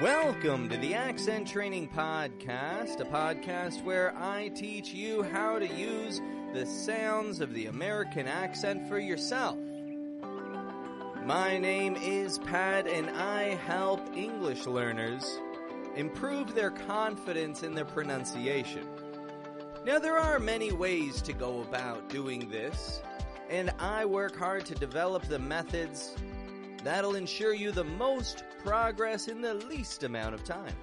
Welcome to the Accent Training Podcast, a podcast where I teach you how to use the sounds of the American accent for yourself. My name is Pat, and I help English learners improve their confidence in their pronunciation. Now, there are many ways to go about doing this, and I work hard to develop the methods that'll ensure you the most progress in the least amount of time.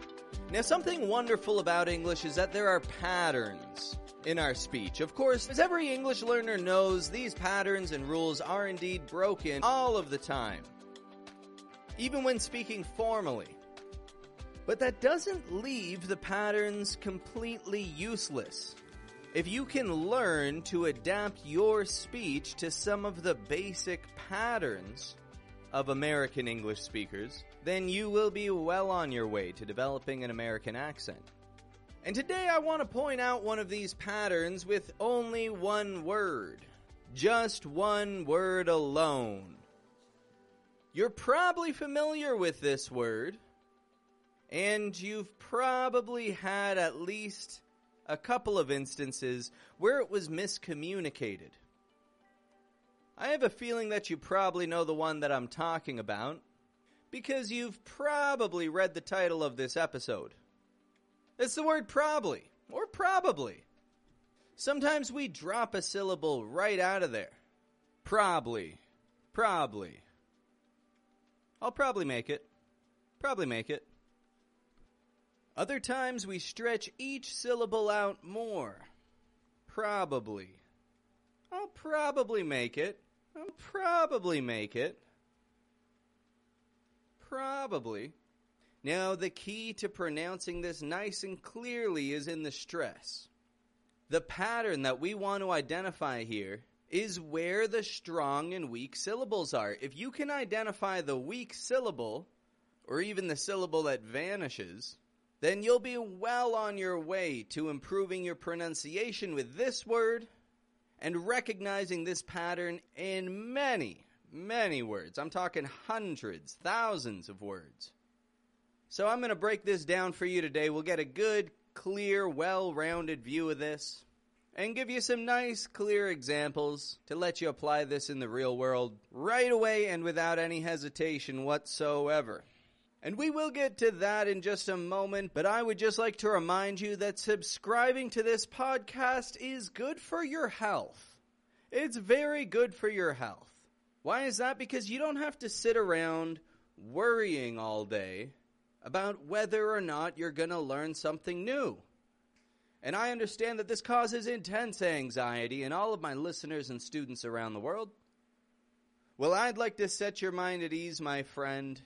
Now, something wonderful about English is that there are patterns in our speech. Of course, as every English learner knows, these patterns and rules are indeed broken all of the time, even when speaking formally. But that doesn't leave the patterns completely useless. If you can learn to adapt your speech to some of the basic patterns of American English speakers, then you will be well on your way to developing an American accent. And today I want to point out one of these patterns with only one word. Just one word alone. You're probably familiar with this word, and you've probably had at least a couple of instances where it was miscommunicated. I have a feeling that you probably know the one that I'm talking about because you've probably read the title of this episode. It's the word probably or probably. Sometimes we drop a syllable right out of there. Probably. Probably. I'll probably make it. Probably make it. Other times we stretch each syllable out more. Probably. I'll probably make it. I'll probably make it. Probably. Now, the key to pronouncing this nice and clearly is in the stress. The pattern that we want to identify here is where the strong and weak syllables are. If you can identify the weak syllable, or even the syllable that vanishes, then you'll be well on your way to improving your pronunciation with this word and recognizing this pattern in many, many words. I'm talking hundreds, thousands of words. So I'm going to break this down for you today. We'll get a good, clear, well rounded view of this and give you some nice, clear examples to let you apply this in the real world right away and without any hesitation whatsoever. And we will get to that in just a moment, but I would just like to remind you that subscribing to this podcast is good for your health. It's very good for your health. Why is that? Because you don't have to sit around worrying all day about whether or not you're going to learn something new. And I understand that this causes intense anxiety in all of my listeners and students around the world. Well, I'd like to set your mind at ease, my friend,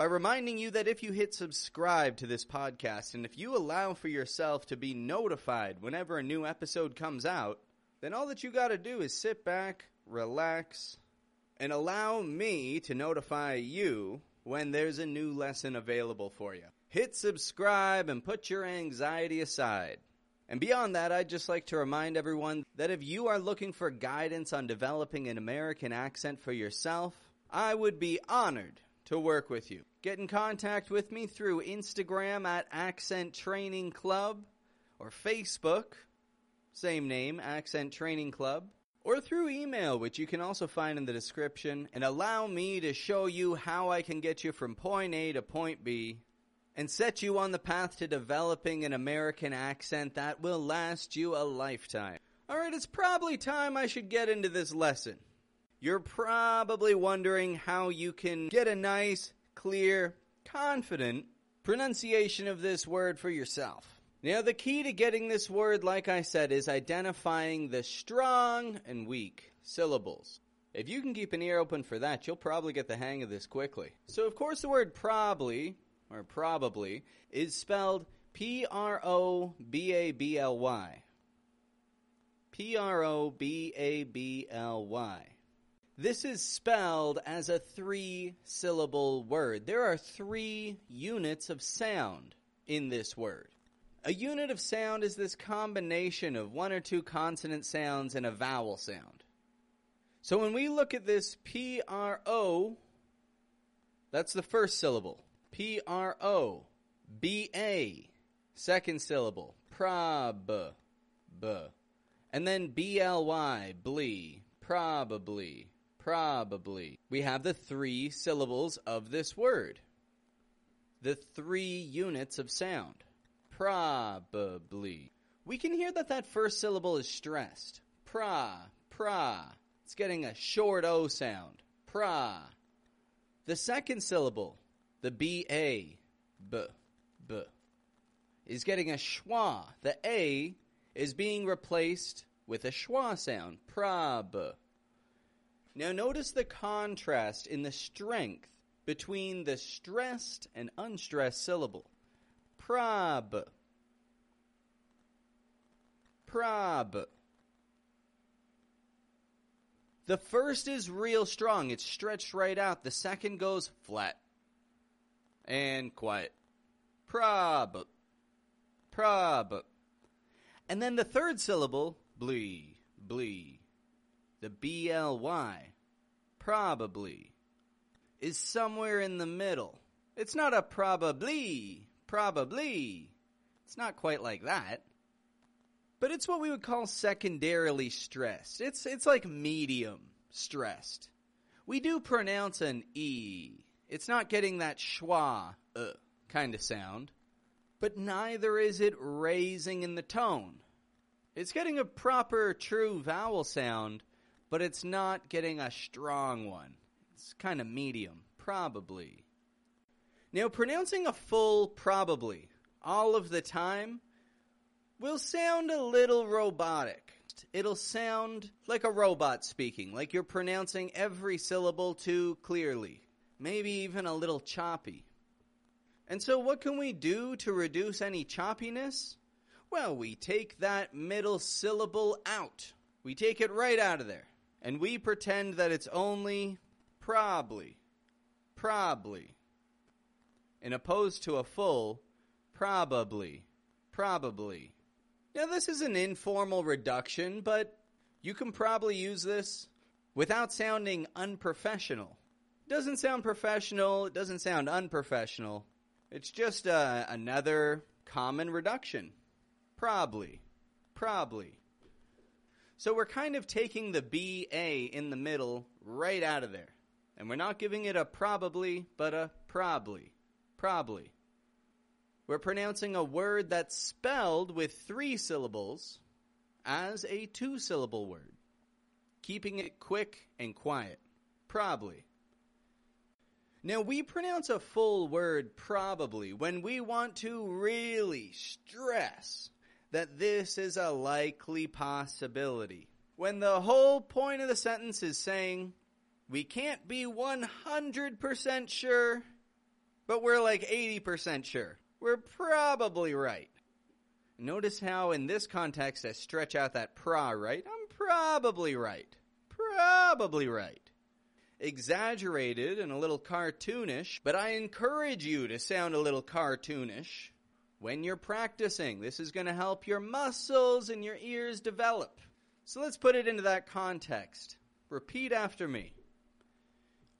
by reminding you that if you hit subscribe to this podcast and if you allow for yourself to be notified whenever a new episode comes out, then all that you got to do is sit back, relax, and allow me to notify you when there's a new lesson available for you. Hit subscribe and put your anxiety aside. And beyond that, I'd just like to remind everyone that if you are looking for guidance on developing an American accent for yourself, I would be honored to work with you. Get in contact with me through Instagram at Accent Training Club or Facebook, same name, Accent Training Club, or through email, which you can also find in the description, and allow me to show you how I can get you from point A to point B and set you on the path to developing an American accent that will last you a lifetime. Alright, it's probably time I should get into this lesson. You're probably wondering how you can get a nice, clear, confident pronunciation of this word for yourself. Now, the key to getting this word, like I said, is identifying the strong and weak syllables. If you can keep an ear open for that, you'll probably get the hang of this quickly. So, of course, the word probably, or probably, is spelled P R O B A B L Y. P R O B A B L Y. This is spelled as a three syllable word. There are three units of sound in this word. A unit of sound is this combination of one or two consonant sounds and a vowel sound. So when we look at this P R O, that's the first syllable. P R O B A, second syllable. Prob, b. And then B L Y, blee, probably, probably. We have the three syllables of this word. The three units of sound. Probably. We can hear that that first syllable is stressed. Pra, pra. It's getting a short O sound. Pra. The second syllable, the B-A, b, b, is getting a schwa. The A is being replaced with a schwa sound. Prob. Now notice the contrast in the strength between the stressed and unstressed syllable. Prob. Prob. The first is real strong. It's stretched right out. The second goes flat and quiet. Prob. Prob. And then the third syllable, blee, blee. The B L Y, probably, is somewhere in the middle. It's not a probably, probably. It's not quite like that. But it's what we would call secondarily stressed. It's it's like medium stressed. We do pronounce an e. It's not getting that schwa uh, kind of sound, but neither is it raising in the tone. It's getting a proper true vowel sound, but it's not getting a strong one. It's kind of medium, probably. Now, pronouncing a full probably all of the time will sound a little robotic. It'll sound like a robot speaking, like you're pronouncing every syllable too clearly, maybe even a little choppy. And so, what can we do to reduce any choppiness? Well, we take that middle syllable out. We take it right out of there. And we pretend that it's only probably, probably, in opposed to a full probably, probably. Now, this is an informal reduction, but you can probably use this without sounding unprofessional. It doesn't sound professional, it doesn't sound unprofessional. It's just uh, another common reduction. Probably. Probably. So we're kind of taking the BA in the middle right out of there. And we're not giving it a probably, but a probably. Probably. We're pronouncing a word that's spelled with three syllables as a two syllable word, keeping it quick and quiet. Probably. Now, we pronounce a full word probably when we want to really stress that this is a likely possibility. When the whole point of the sentence is saying, we can't be 100% sure, but we're like 80% sure. We're probably right. Notice how in this context I stretch out that pra, right? I'm probably right. Probably right. Exaggerated and a little cartoonish, but I encourage you to sound a little cartoonish when you're practicing. This is going to help your muscles and your ears develop. So let's put it into that context. Repeat after me.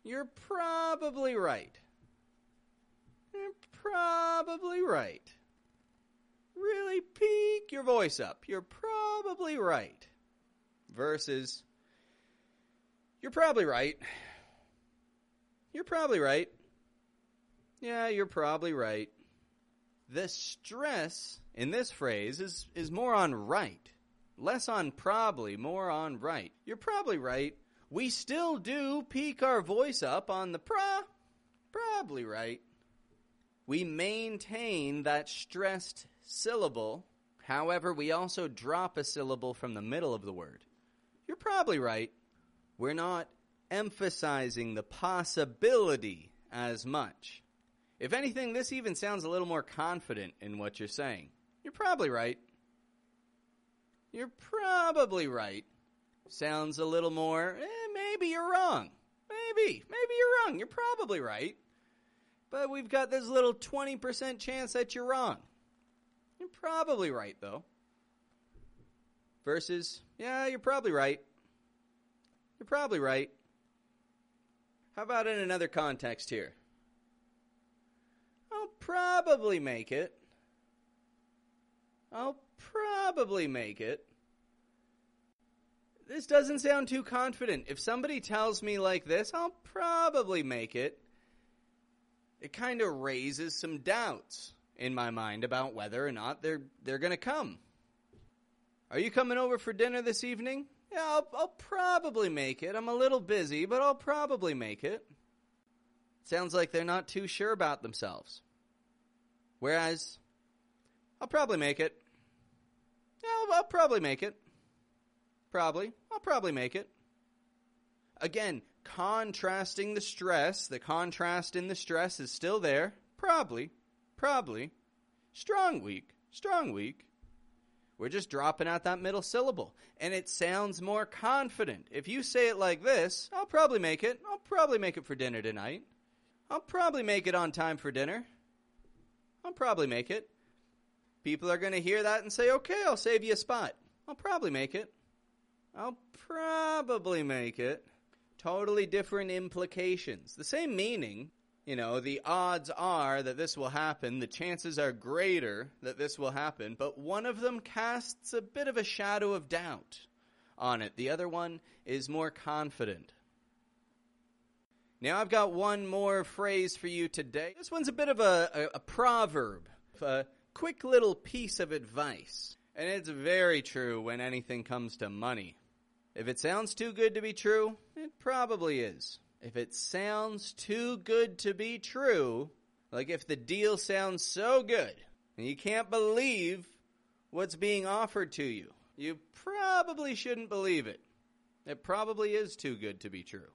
You're probably right. You're probably right. Really peak your voice up. You're probably right. Versus, you're probably right. You're probably right. Yeah, you're probably right. The stress in this phrase is, is more on right, less on probably, more on right. You're probably right. We still do peak our voice up on the pra, probably right we maintain that stressed syllable. However, we also drop a syllable from the middle of the word. You're probably right. We're not emphasizing the possibility as much. If anything, this even sounds a little more confident in what you're saying. You're probably right. You're probably right. Sounds a little more, eh, maybe you're wrong. Maybe, maybe you're wrong. You're probably right. But we've got this little 20% chance that you're wrong. You're probably right, though. Versus, yeah, you're probably right. You're probably right. How about in another context here? I'll probably make it. I'll probably make it. This doesn't sound too confident. If somebody tells me like this, I'll probably make it. It kind of raises some doubts in my mind about whether or not they're they're going to come. Are you coming over for dinner this evening? Yeah, I'll, I'll probably make it. I'm a little busy, but I'll probably make it. Sounds like they're not too sure about themselves. Whereas, I'll probably make it. I'll, I'll probably make it. Probably. I'll probably make it. Again, contrasting the stress. The contrast in the stress is still there. Probably. Probably. Strong weak. Strong weak. We're just dropping out that middle syllable. And it sounds more confident. If you say it like this, I'll probably make it. I'll probably make it for dinner tonight. I'll probably make it on time for dinner. I'll probably make it. People are going to hear that and say, okay, I'll save you a spot. I'll probably make it. I'll probably make it. Totally different implications. The same meaning. You know, the odds are that this will happen, the chances are greater that this will happen, but one of them casts a bit of a shadow of doubt on it. The other one is more confident. Now, I've got one more phrase for you today. This one's a bit of a, a, a proverb, a quick little piece of advice. And it's very true when anything comes to money. If it sounds too good to be true, it probably is. If it sounds too good to be true, like if the deal sounds so good and you can't believe what's being offered to you, you probably shouldn't believe it. It probably is too good to be true.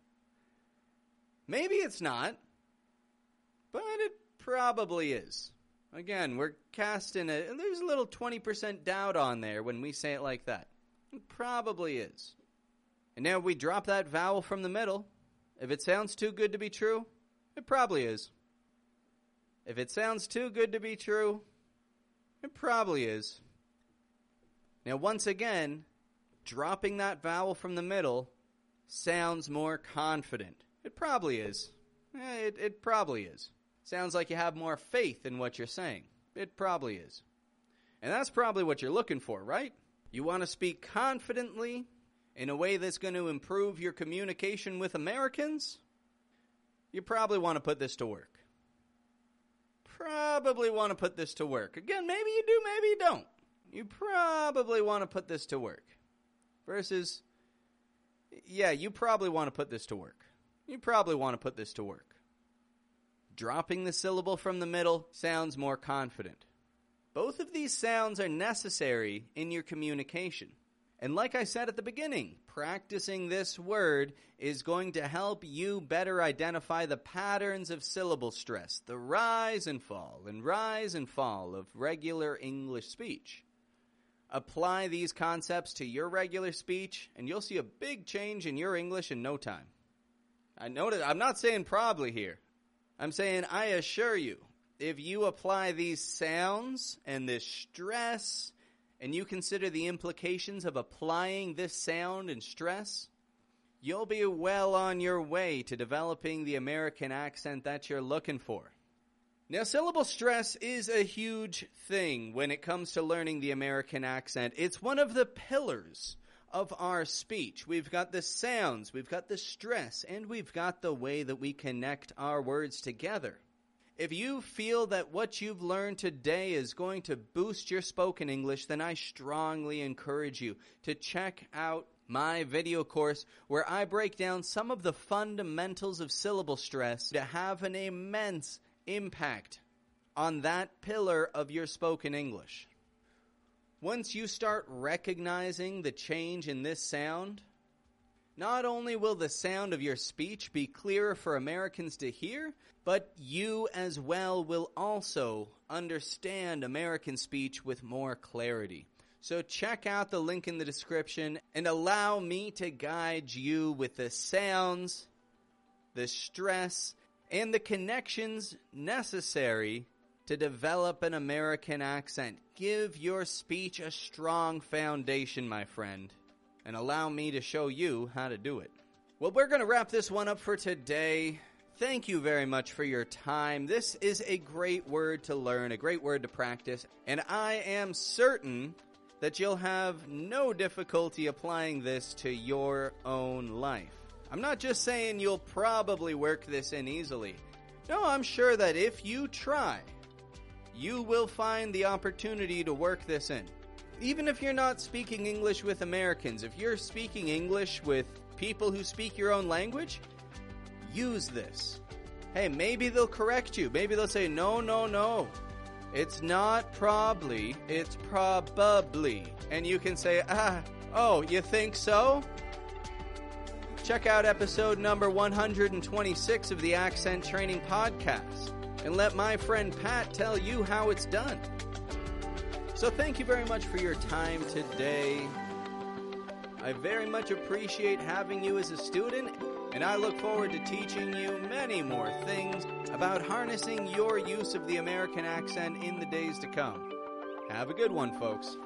Maybe it's not, but it probably is. Again, we're casting a there's a little 20% doubt on there when we say it like that. It probably is. And now we drop that vowel from the middle. If it sounds too good to be true, it probably is. If it sounds too good to be true, it probably is. Now, once again, dropping that vowel from the middle sounds more confident. It probably is. Eh, it, it probably is. Sounds like you have more faith in what you're saying. It probably is. And that's probably what you're looking for, right? You want to speak confidently in a way that's going to improve your communication with Americans, you probably want to put this to work. Probably want to put this to work. Again, maybe you do, maybe you don't. You probably want to put this to work. Versus, yeah, you probably want to put this to work. You probably want to put this to work. Dropping the syllable from the middle sounds more confident. Both of these sounds are necessary in your communication. And like I said at the beginning, practicing this word is going to help you better identify the patterns of syllable stress, the rise and fall and rise and fall of regular English speech. Apply these concepts to your regular speech, and you'll see a big change in your English in no time. I noted, I'm not saying probably here. I'm saying I assure you, if you apply these sounds and this stress and you consider the implications of applying this sound and stress, you'll be well on your way to developing the American accent that you're looking for. Now, syllable stress is a huge thing when it comes to learning the American accent. It's one of the pillars of our speech. We've got the sounds, we've got the stress, and we've got the way that we connect our words together. If you feel that what you've learned today is going to boost your spoken English, then I strongly encourage you to check out my video course where I break down some of the fundamentals of syllable stress to have an immense impact on that pillar of your spoken English. Once you start recognizing the change in this sound, Not only will the sound of your speech be clearer for Americans to hear, but you as well will also understand American speech with more clarity. So check out the link in the description and allow me to guide you with the sounds, the stress, and the connections necessary to develop an American accent. Give your speech a strong foundation, my friend, and allow me to show you how to do it. Well, we're going to wrap this one up for today. Thank you very much for your time. This is a great word to learn, a great word to practice, and I am certain that you'll have no difficulty applying this to your own life. I'm not just saying you'll probably work this in easily. No, I'm sure that if you try, you will find the opportunity to work this in. Even if you're not speaking English with Americans, if you're speaking English with people who speak your own language, use this. Hey, maybe they'll correct you. Maybe they'll say, no, no, no. It's not probably, it's probably. And you can say, ah, oh, you think so? Check out episode number 126 of the Accent Training Podcast and let my friend Pat tell you how it's done. So, thank you very much for your time today. I very much appreciate having you as a student, and I look forward to teaching you many more things about harnessing your use of the American accent in the days to come. Have a good one, folks.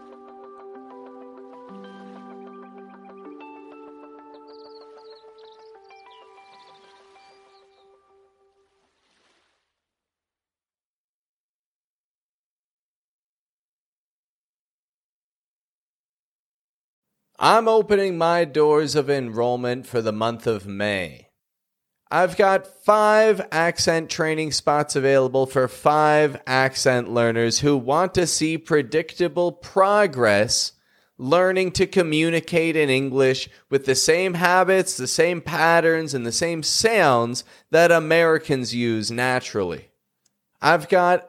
I'm opening my doors of enrollment for the month of May. I've got five accent training spots available for five accent learners who want to see predictable progress learning to communicate in English with the same habits, the same patterns, and the same sounds that Americans use naturally. I've got